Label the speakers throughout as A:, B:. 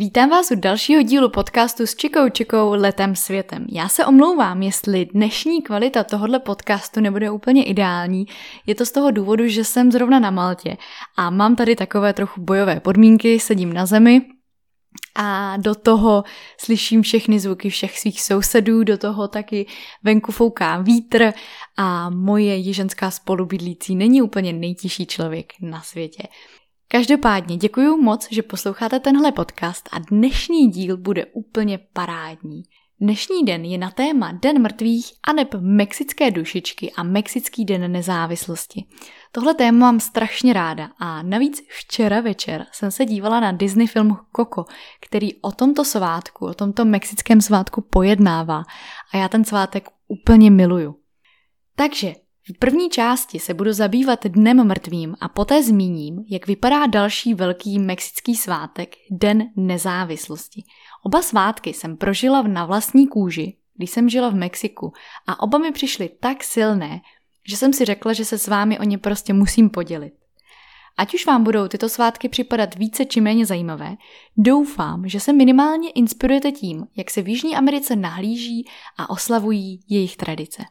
A: vítám vás u dalšího dílu podcastu s Čikou Čikou letem světem. Já se omlouvám, jestli dnešní kvalita tohohle podcastu nebude úplně ideální. Je to z toho důvodu, že jsem zrovna na Maltě a mám tady takové trochu bojové podmínky, sedím na zemi, a do toho slyším všechny zvuky všech svých sousedů, do toho taky venku fouká vítr a moje jiženská spolubydlící není úplně nejtižší člověk na světě. Každopádně děkuji moc, že posloucháte tenhle podcast a dnešní díl bude úplně parádní. Dnešní den je na téma Den mrtvých a neb mexické dušičky a Mexický den nezávislosti. Tohle téma mám strašně ráda a navíc včera večer jsem se dívala na Disney film Coco, který o tomto svátku, o tomto mexickém svátku pojednává a já ten svátek úplně miluju. Takže v první části se budu zabývat dnem mrtvým a poté zmíním, jak vypadá další velký mexický svátek, Den nezávislosti. Oba svátky jsem prožila na vlastní kůži, když jsem žila v Mexiku a oba mi přišly tak silné, že jsem si řekla, že se s vámi o ně prostě musím podělit. Ať už vám budou tyto svátky připadat více či méně zajímavé, doufám, že se minimálně inspirujete tím, jak se v Jižní Americe nahlíží a oslavují jejich tradice.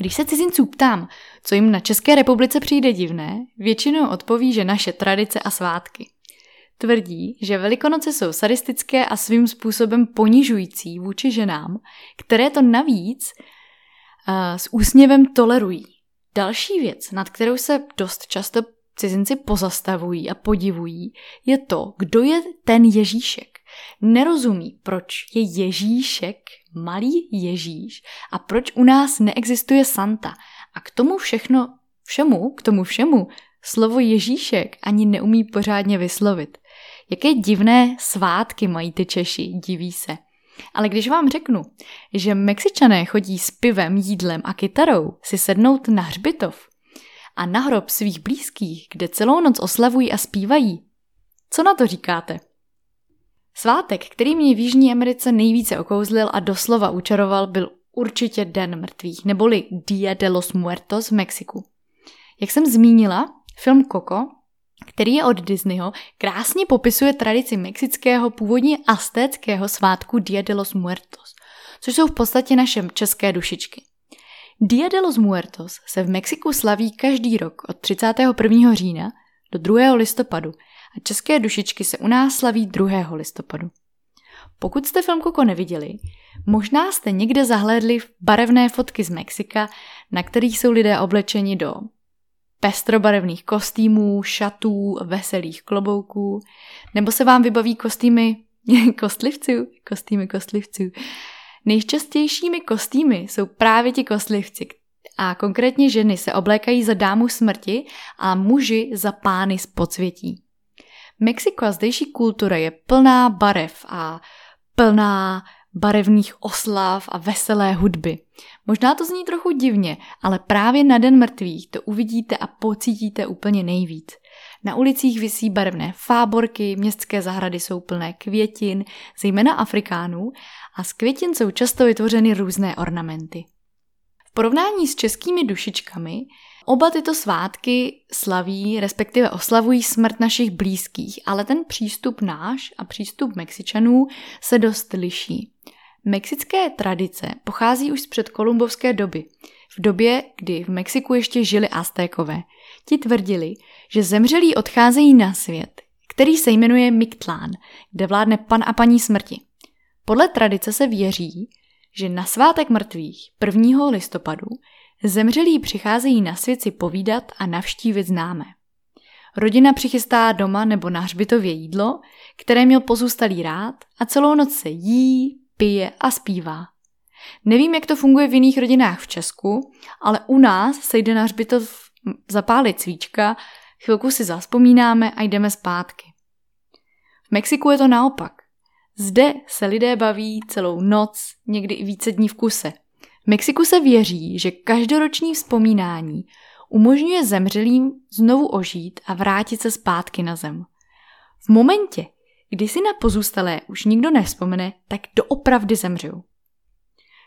A: Když se cizinců ptám, co jim na České republice přijde divné, většinou odpoví, že naše tradice a svátky. Tvrdí, že Velikonoce jsou sadistické a svým způsobem ponižující vůči ženám, které to navíc uh, s úsměvem tolerují. Další věc, nad kterou se dost často cizinci pozastavují a podivují, je to, kdo je ten Ježíšek. Nerozumí, proč je Ježíšek malý Ježíš a proč u nás neexistuje Santa. A k tomu všechno, všemu, k tomu všemu, slovo Ježíšek ani neumí pořádně vyslovit. Jaké divné svátky mají ty Češi, diví se. Ale když vám řeknu, že Mexičané chodí s pivem, jídlem a kytarou si sednout na hřbitov a na hrob svých blízkých, kde celou noc oslavují a zpívají, co na to říkáte? Svátek, který mě v Jižní Americe nejvíce okouzlil a doslova učaroval, byl určitě Den mrtvých, neboli Dia de los Muertos v Mexiku. Jak jsem zmínila, film Coco, který je od Disneyho, krásně popisuje tradici mexického původně astéckého svátku Dia de los Muertos, což jsou v podstatě naše české dušičky. Dia de los Muertos se v Mexiku slaví každý rok od 31. října do 2. listopadu a české dušičky se u nás slaví 2. listopadu. Pokud jste film Koko neviděli, možná jste někde zahlédli barevné fotky z Mexika, na kterých jsou lidé oblečeni do pestrobarevných kostýmů, šatů, veselých klobouků, nebo se vám vybaví kostýmy kostlivců, kostýmy kostlivců. Nejčastějšími kostýmy jsou právě ti kostlivci a konkrétně ženy se oblékají za dámu smrti a muži za pány z podsvětí. Mexiko a zdejší kultura je plná barev a plná barevných oslav a veselé hudby. Možná to zní trochu divně, ale právě na Den mrtvých to uvidíte a pocítíte úplně nejvíc. Na ulicích visí barevné fáborky, městské zahrady jsou plné květin, zejména afrikánů, a z květin jsou často vytvořeny různé ornamenty. V porovnání s českými dušičkami Oba tyto svátky slaví, respektive oslavují smrt našich blízkých, ale ten přístup náš a přístup Mexičanů se dost liší. Mexické tradice pochází už z předkolumbovské doby, v době, kdy v Mexiku ještě žili Aztékové. Ti tvrdili, že zemřelí odcházejí na svět, který se jmenuje Mictlán, kde vládne pan a paní smrti. Podle tradice se věří, že na svátek mrtvých 1. listopadu Zemřelí přicházejí na svět si povídat a navštívit známé. Rodina přichystá doma nebo na hřbitově jídlo, které měl pozůstalý rád a celou noc se jí, pije a zpívá. Nevím, jak to funguje v jiných rodinách v Česku, ale u nás se jde na hřbitov zapálit svíčka, chvilku si zaspomínáme a jdeme zpátky. V Mexiku je to naopak. Zde se lidé baví celou noc, někdy i více dní v kuse – Mexiku se věří, že každoroční vzpomínání umožňuje zemřelým znovu ožít a vrátit se zpátky na zem. V momentě, kdy si na pozůstalé už nikdo nevzpomene, tak doopravdy zemřou.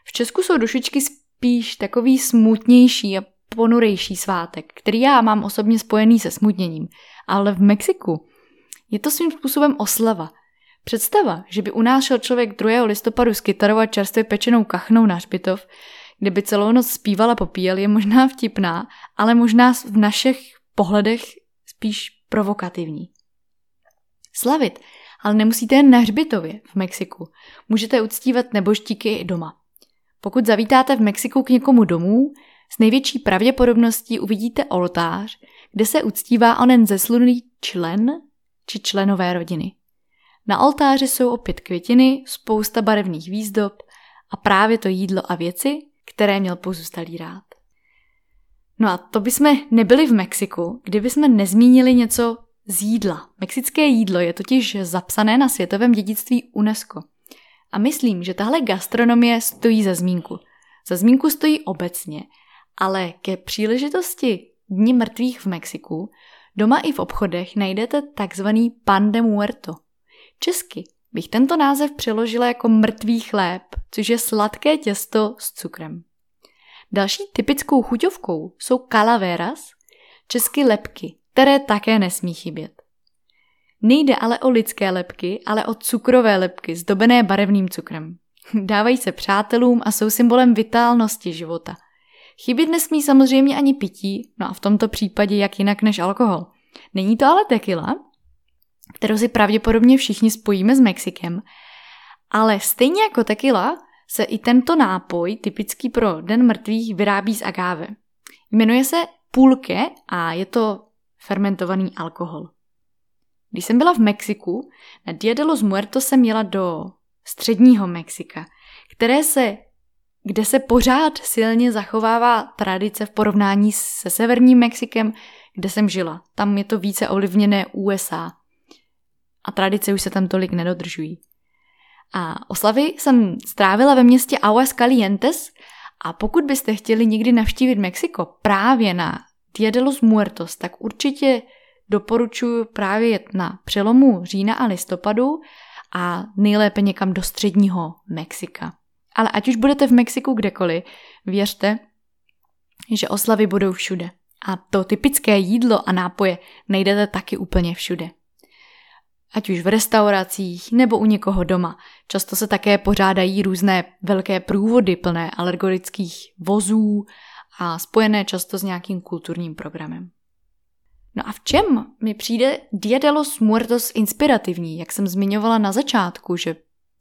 A: V Česku jsou dušičky spíš takový smutnější a ponurejší svátek, který já mám osobně spojený se smutněním, ale v Mexiku Je to svým způsobem oslava. Představa, že by u nás šel člověk 2. listopadu s kytarou a čerstvě pečenou kachnou na hřbitov, kde by celou noc zpíval a popíjel, je možná vtipná, ale možná v našich pohledech spíš provokativní. Slavit ale nemusíte jen na hřbitově v Mexiku. Můžete uctívat nebožtíky i doma. Pokud zavítáte v Mexiku k někomu domů, s největší pravděpodobností uvidíte oltář, kde se uctívá onen zesluný člen či členové rodiny. Na oltáři jsou opět květiny, spousta barevných výzdob a právě to jídlo a věci, které měl pozůstalý rád. No a to bychom nebyli v Mexiku, kdyby jsme nezmínili něco z jídla. Mexické jídlo je totiž zapsané na světovém dědictví UNESCO. A myslím, že tahle gastronomie stojí za zmínku. Za zmínku stojí obecně, ale ke příležitosti Dní mrtvých v Mexiku doma i v obchodech najdete takzvaný pan de muerto. Česky bych tento název přeložila jako mrtvý chléb, což je sladké těsto s cukrem. Další typickou chuťovkou jsou calaveras, česky lepky, které také nesmí chybět. Nejde ale o lidské lepky, ale o cukrové lepky, zdobené barevným cukrem. Dávají se přátelům a jsou symbolem vitálnosti života. Chybět nesmí samozřejmě ani pití, no a v tomto případě jak jinak než alkohol. Není to ale tequila, kterou si pravděpodobně všichni spojíme s Mexikem, ale stejně jako tequila se i tento nápoj, typický pro Den mrtvých, vyrábí z agáve. Jmenuje se pulke a je to fermentovaný alkohol. Když jsem byla v Mexiku, na Dia los Muertos jsem jela do středního Mexika, které se, kde se pořád silně zachovává tradice v porovnání se severním Mexikem, kde jsem žila. Tam je to více ovlivněné USA. A tradice už se tam tolik nedodržují. A oslavy jsem strávila ve městě Aguascalientes a pokud byste chtěli někdy navštívit Mexiko právě na Dia de los Muertos, tak určitě doporučuji právě jet na přelomu října a listopadu a nejlépe někam do středního Mexika. Ale ať už budete v Mexiku kdekoliv, věřte, že oslavy budou všude. A to typické jídlo a nápoje najdete taky úplně všude. Ať už v restauracích nebo u někoho doma. Často se také pořádají různé velké průvody plné alergolických vozů a spojené často s nějakým kulturním programem. No a v čem mi přijde Dia de los Muertos inspirativní, jak jsem zmiňovala na začátku, že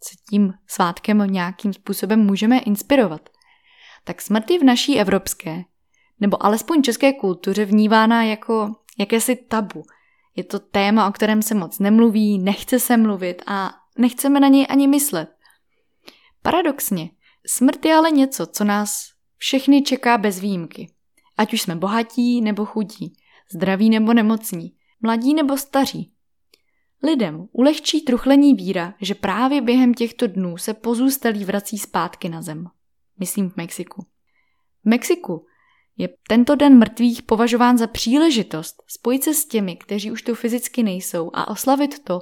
A: se tím svátkem nějakým způsobem můžeme inspirovat? Tak smrt je v naší evropské, nebo alespoň české kultuře vnívána jako jakési tabu. Je to téma, o kterém se moc nemluví, nechce se mluvit a nechceme na něj ani myslet. Paradoxně, smrt je ale něco, co nás všechny čeká bez výjimky. Ať už jsme bohatí nebo chudí, zdraví nebo nemocní, mladí nebo staří. Lidem ulehčí truchlení víra, že právě během těchto dnů se pozůstalí vrací zpátky na zem. Myslím v Mexiku. V Mexiku je tento den mrtvých považován za příležitost spojit se s těmi, kteří už tu fyzicky nejsou a oslavit to,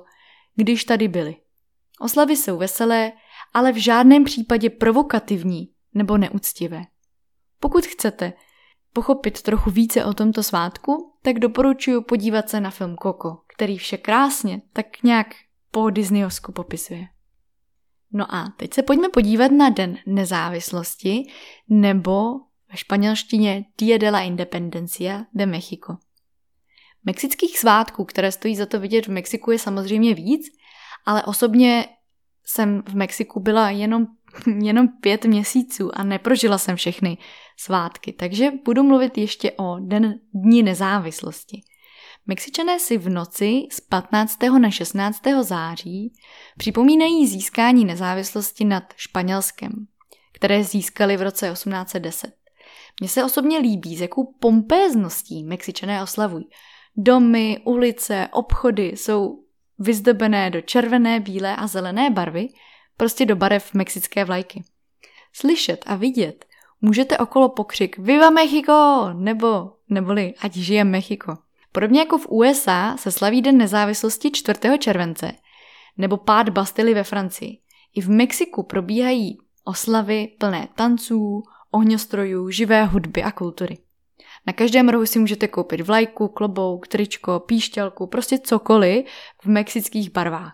A: když tady byli. Oslavy jsou veselé, ale v žádném případě provokativní nebo neúctivé. Pokud chcete pochopit trochu více o tomto svátku, tak doporučuji podívat se na film Coco, který vše krásně tak nějak po Disneyovsku popisuje. No a teď se pojďme podívat na Den nezávislosti nebo ve španělštině Dia de la Independencia de Mexico. Mexických svátků, které stojí za to vidět v Mexiku, je samozřejmě víc, ale osobně jsem v Mexiku byla jenom, jenom pět měsíců a neprožila jsem všechny svátky, takže budu mluvit ještě o Den Dní nezávislosti. Mexičané si v noci z 15. na 16. září připomínají získání nezávislosti nad Španělskem, které získali v roce 1810. Mně se osobně líbí, s jakou pompézností Mexičané oslavují. Domy, ulice, obchody jsou vyzdobené do červené, bílé a zelené barvy, prostě do barev mexické vlajky. Slyšet a vidět můžete okolo pokřik Viva Mexico! nebo neboli ať žije Mexiko. Podobně jako v USA se slaví Den nezávislosti 4. července nebo pád Bastily ve Francii. I v Mexiku probíhají oslavy plné tanců, ohňostrojů, živé hudby a kultury. Na každém rohu si můžete koupit vlajku, klobouk, tričko, píšťalku, prostě cokoliv v mexických barvách.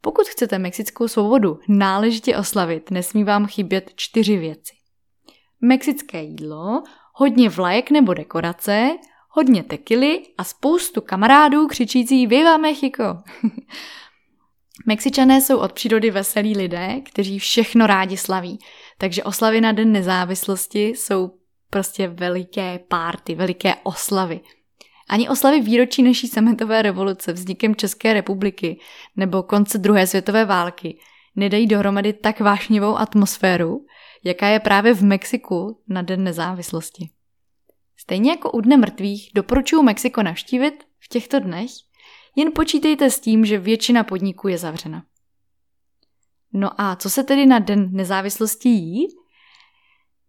A: Pokud chcete mexickou svobodu náležitě oslavit, nesmí vám chybět čtyři věci. Mexické jídlo, hodně vlajek nebo dekorace, hodně tekily a spoustu kamarádů křičící Viva Mexico! Mexičané jsou od přírody veselí lidé, kteří všechno rádi slaví, takže oslavy na Den nezávislosti jsou prostě veliké párty, veliké oslavy. Ani oslavy výročí naší sametové revoluce, vznikem České republiky nebo konce druhé světové války nedají dohromady tak vášnivou atmosféru, jaká je právě v Mexiku na Den nezávislosti. Stejně jako u Dne mrtvých doporučuji Mexiko navštívit v těchto dnech, jen počítejte s tím, že většina podniků je zavřena. No a co se tedy na Den nezávislosti jí?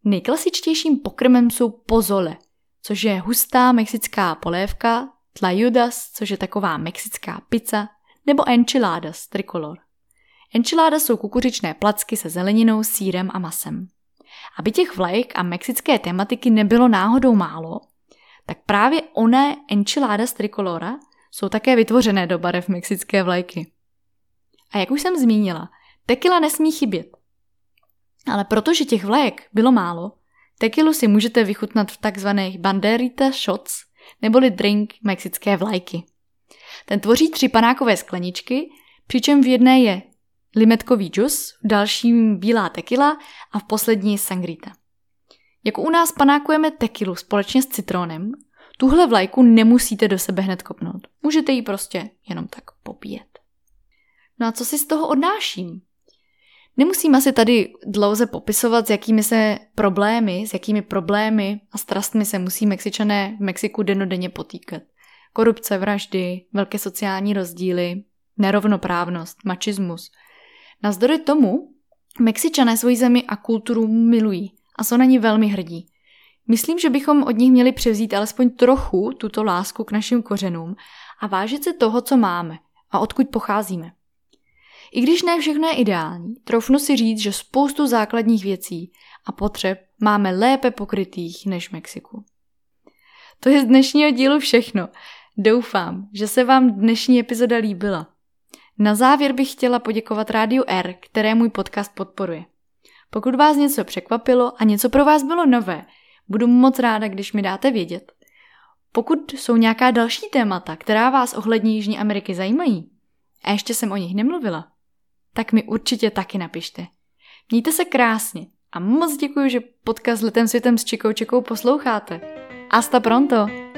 A: Nejklasičtějším pokrmem jsou pozole, což je hustá mexická polévka, tlayudas, což je taková mexická pizza, nebo enchiladas tricolor. Enchiladas jsou kukuřičné placky se zeleninou, sírem a masem. Aby těch vlajek a mexické tematiky nebylo náhodou málo, tak právě oné enchiladas tricolora jsou také vytvořené do barev mexické vlajky. A jak už jsem zmínila, tekila nesmí chybět. Ale protože těch vlajek bylo málo, tekilu si můžete vychutnat v takzvaných banderita shots, neboli drink mexické vlajky. Ten tvoří tři panákové skleničky, přičem v jedné je limetkový džus, v dalším bílá tekila a v poslední sangrita. Jako u nás panákujeme tekilu společně s citronem, tuhle vlajku nemusíte do sebe hned kopnout. Můžete ji prostě jenom tak popíjet. No a co si z toho odnáším? Nemusím asi tady dlouze popisovat, s jakými se problémy, s jakými problémy a strastmi se musí Mexičané v Mexiku denodenně potýkat. Korupce, vraždy, velké sociální rozdíly, nerovnoprávnost, mačismus. Navzdory tomu Mexičané svoji zemi a kulturu milují a jsou na ní velmi hrdí. Myslím, že bychom od nich měli převzít alespoň trochu tuto lásku k našim kořenům a vážit se toho, co máme a odkud pocházíme. I když ne všechno je ideální, troufnu si říct, že spoustu základních věcí a potřeb máme lépe pokrytých než v Mexiku. To je z dnešního dílu všechno. Doufám, že se vám dnešní epizoda líbila. Na závěr bych chtěla poděkovat Rádiu R, které můj podcast podporuje. Pokud vás něco překvapilo a něco pro vás bylo nové, budu moc ráda, když mi dáte vědět. Pokud jsou nějaká další témata, která vás ohledně Jižní Ameriky zajímají, a ještě jsem o nich nemluvila, tak mi určitě taky napište. Mějte se krásně a moc děkuji, že podcast Letem světem s Čikou Čekou posloucháte. Hasta pronto!